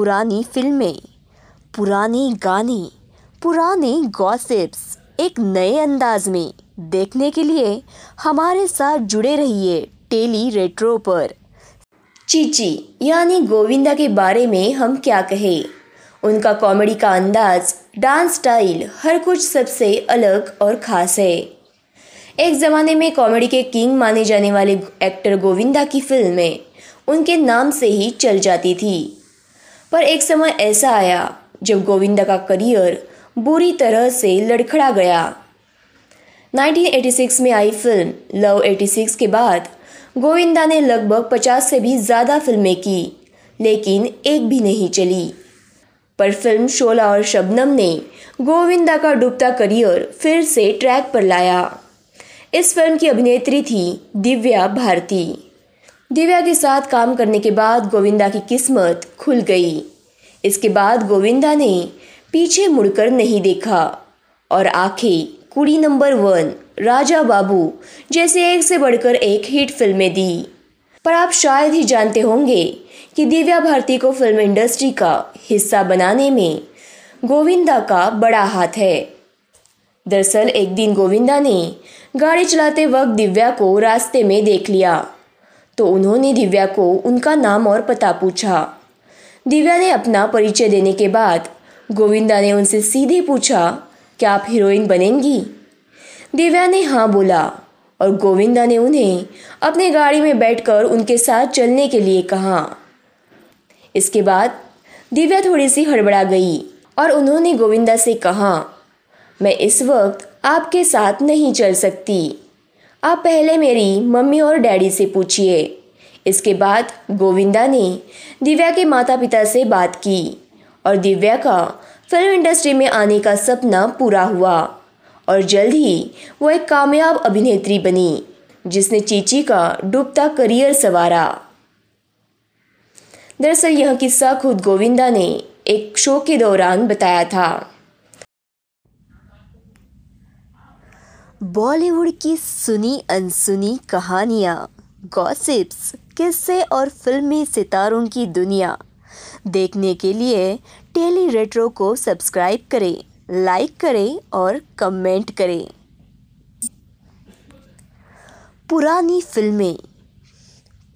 पुरानी फ़िल्में, पुराने गाने, पुराने गॉसिप्स एक नए अंदाज में देखने के लिए हमारे साथ जुड़े रहिए टेली रेट्रो पर। चीची, यानी गोविंदा के बारे में हम क्या कहें? उनका कॉमेडी का अंदाज, डांस स्टाइल, हर कुछ सबसे अलग और ख़ास है। एक ज़माने में कॉमेडी के किंग माने जाने वाले एक्टर गोविंदा की फ़िल्में उनके नाम से ही चल जाती थी। पर एक समय ऐसा आया जब गोविंदा का करियर बुरी तरह से लड़खड़ा गया। 1986 में आई फ़िल्म लव 86 के बाद गोविंदा ने लगभग 50 से भी ज़्यादा फ़िल्में की, लेकिन एक भी नहीं चली। पर फ़िल्म शोला और शबनम ने गोविंदा का डूबता करियर फिर से ट्रैक पर लाया। इस फ़िल्म की अभिनेत्री थी दिव्या भारती। दिव्या के साथ काम करने के बाद गोविंदा की किस्मत खुल गई। इसके बाद गोविंदा ने पीछे मुड़कर नहीं देखा और आखिर कुड़ी नंबर वन, राजा बाबू, जैसे एक से बढ़कर एक हिट फ़िल्में दी। पर आप शायद ही जानते होंगे कि दिव्या भारती को फ़िल्म इंडस्ट्री का हिस्सा बनाने में गोविंदा का बड़ा हाथ है। दरअसल एक दिन गोविंदा ने गाड़ी चलाते वक्त दिव्या को रास्ते में देख लिया। तो उन्होंने दिव्या को उनका नाम और पता पूछा। दिव्या ने अपना परिचय देने के बाद गोविंदा ने उनसे सीधे पूछा, क्या आप हीरोइन बनेंगी? दिव्या ने हाँ बोला और गोविंदा ने उन्हें अपने गाड़ी में बैठकर उनके साथ चलने के लिए कहा। इसके बाद दिव्या थोड़ी सी हड़बड़ा गई और उन्होंने गोविंदा से कहा, मैं इस वक्त आपके साथ नहीं चल सकती। आप पहले मेरी मम्मी और डैडी से पूछिए। इसके बाद गोविंदा ने दिव्या के माता पिता से बात की और दिव्या का फ़िल्म इंडस्ट्री में आने का सपना पूरा हुआ और जल्द ही वो एक कामयाब अभिनेत्री बनी, जिसने चीची का डूबता करियर सवारा। दरअसल यह किस्सा खुद गोविंदा ने एक शो के दौरान बताया था। बॉलीवुड की सुनी अनसुनी कहानियाँ गॉसिप्स किस्से और फिल्मी सितारों की दुनिया। देखने के लिए टेली रेट्रो को सब्सक्राइब करें लाइक करें और कमेंट करें। पुरानी फ़िल्में।